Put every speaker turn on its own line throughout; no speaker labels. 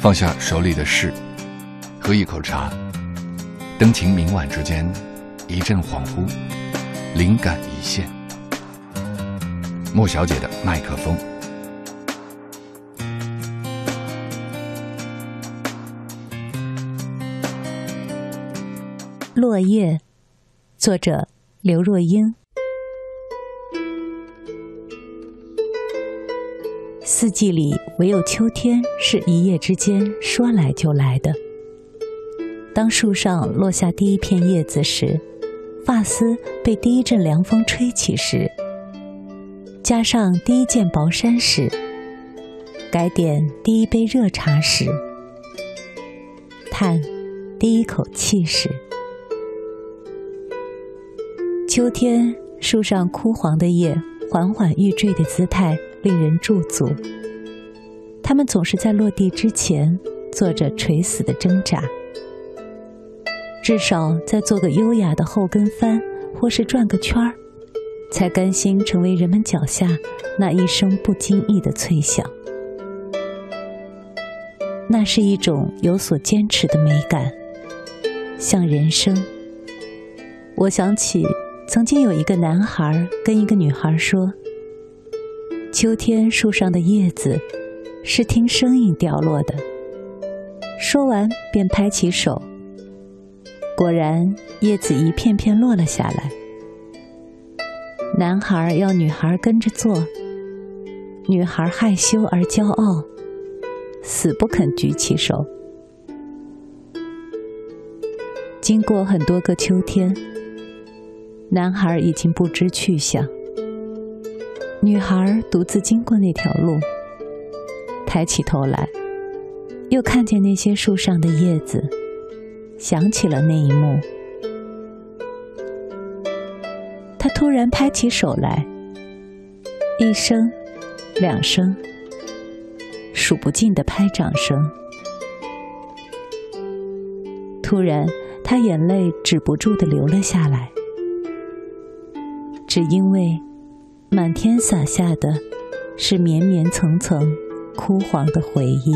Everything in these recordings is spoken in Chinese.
放下手里的事，喝一口茶，灯情明晚之间，一阵恍惚，灵感一现。莫小姐的麦克风。
落叶，作者刘若英。四季里，唯有秋天是一夜之间说来就来的。当树上落下第一片叶子时，发丝被第一阵凉风吹起时，加上第一件薄衫时，改点第一杯热茶时，叹第一口气时，秋天树上枯黄的叶缓缓欲坠的姿态。令人驻足，他们总是在落地之前做着垂死的挣扎，至少再做个优雅的后跟翻，或是转个圈儿，才甘心成为人们脚下那一声不经意的脆响。那是一种有所坚持的美感，像人生。我想起曾经有一个男孩跟一个女孩说。秋天树上的叶子是听声音掉落的。说完，便拍起手。果然，叶子一片片落了下来。男孩要女孩跟着做，女孩害羞而骄傲，死不肯举起手。经过很多个秋天，男孩已经不知去向。女孩独自经过那条路，抬起头来，又看见那些树上的叶子，想起了那一幕。她突然拍起手来，一声、两声，数不尽的拍掌声。突然，她眼泪止不住的流了下来，只因为。满天洒下的，是绵绵层层、枯黄的回忆。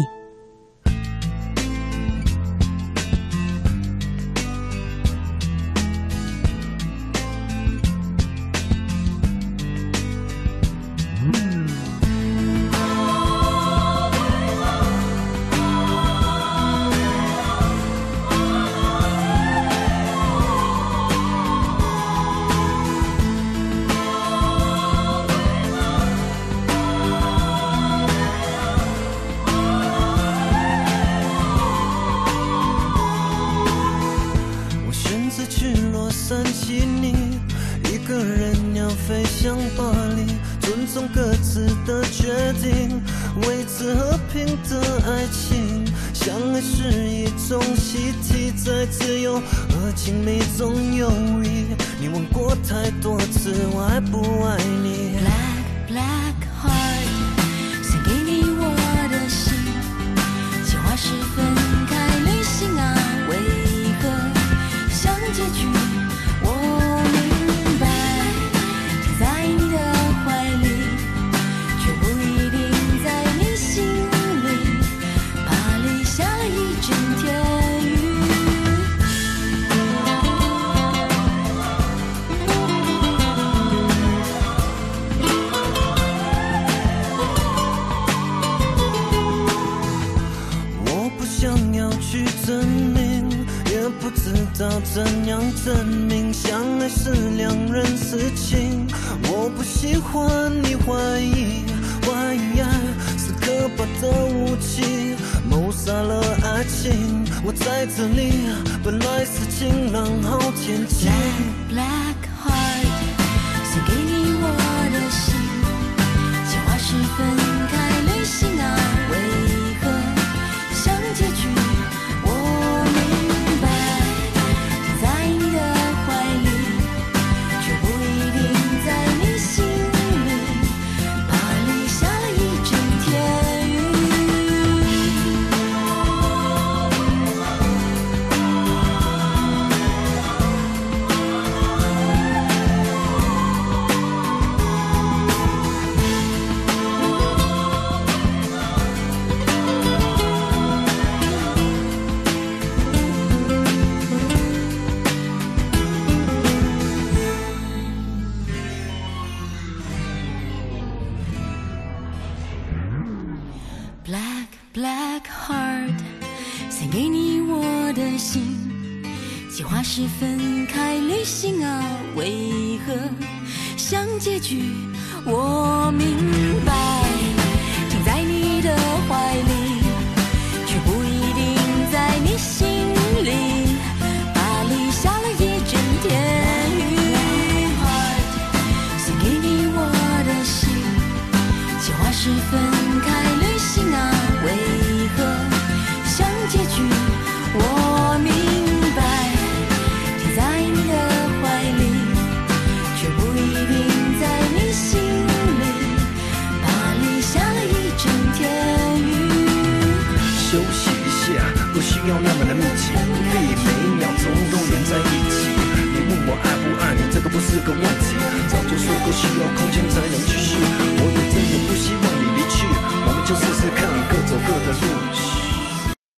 飞向巴黎，尊重各自的决定，维持和平的爱情，相爱是一种习题，在自由和亲密中游移，你问过太多次，我爱不爱你
，black black heart，献给你我的心，情话十分。
怎样证明相爱是两人事情？我不喜欢你怀疑，怀疑是可怕的武器，谋杀了爱情。我在这里，本来是晴朗好天气。
Black black heart。是分开旅行啊，为何像结局？我明白，停在你的怀里，却不一定在你心里。巴黎下了一整天雨，送给你我的心。计划是分
不，是个问题，早就说过需要空间才能